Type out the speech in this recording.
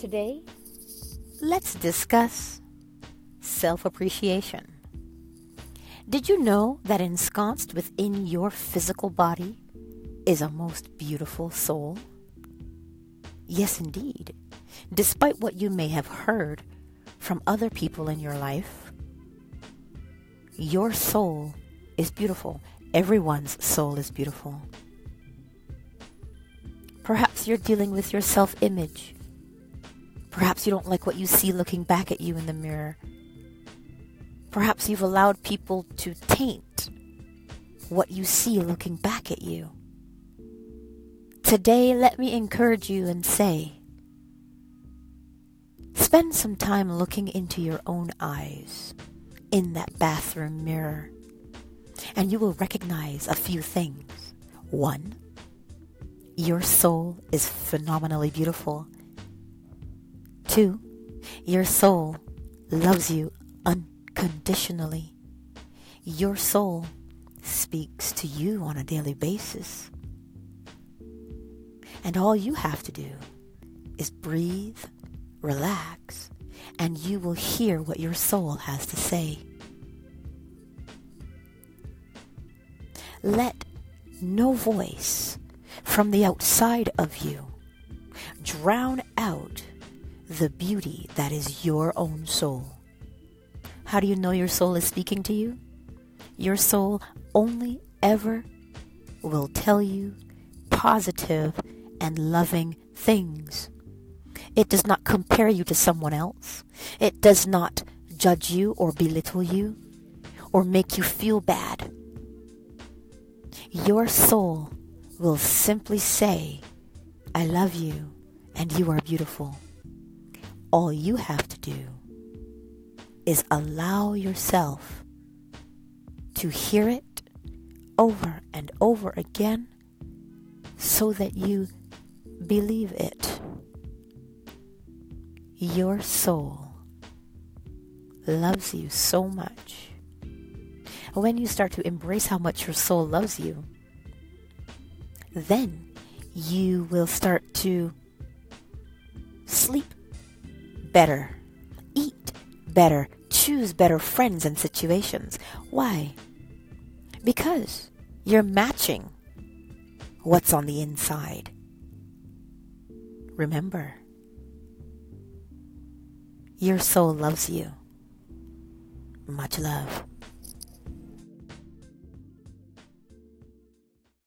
Today, let's discuss self appreciation. Did you know that ensconced within your physical body is a most beautiful soul? Yes, indeed. Despite what you may have heard from other people in your life, your soul is beautiful. Everyone's soul is beautiful. Perhaps you're dealing with your self image Perhaps you don't like what you see looking back at you in the mirror. Perhaps you've allowed people to taint what you see looking back at you. Today, let me encourage you and say, spend some time looking into your own eyes in that bathroom mirror, and you will recognize a few things. One, your soul is phenomenally beautiful Two, your soul loves you unconditionally. Your soul speaks to you on a daily basis. And all you have to do is breathe, relax, and you will hear what your soul has to say. Let no voice from the outside of you drown out the beauty that is your own soul. How do you know your soul is speaking to you? Your soul only ever will tell you positive and loving things. It does not compare you to someone else. It does not judge you or belittle you or make you feel bad. Your soul will simply say, I love you and you are beautiful. All you have to do is allow yourself to hear it over and over again so that you believe it. Your soul loves you so much. When you start to embrace how much your soul loves you, then you will start to sleep better, eat better, choose better friends and situations. Why? Because you're matching what's on the inside. Remember, your soul loves you. Much love.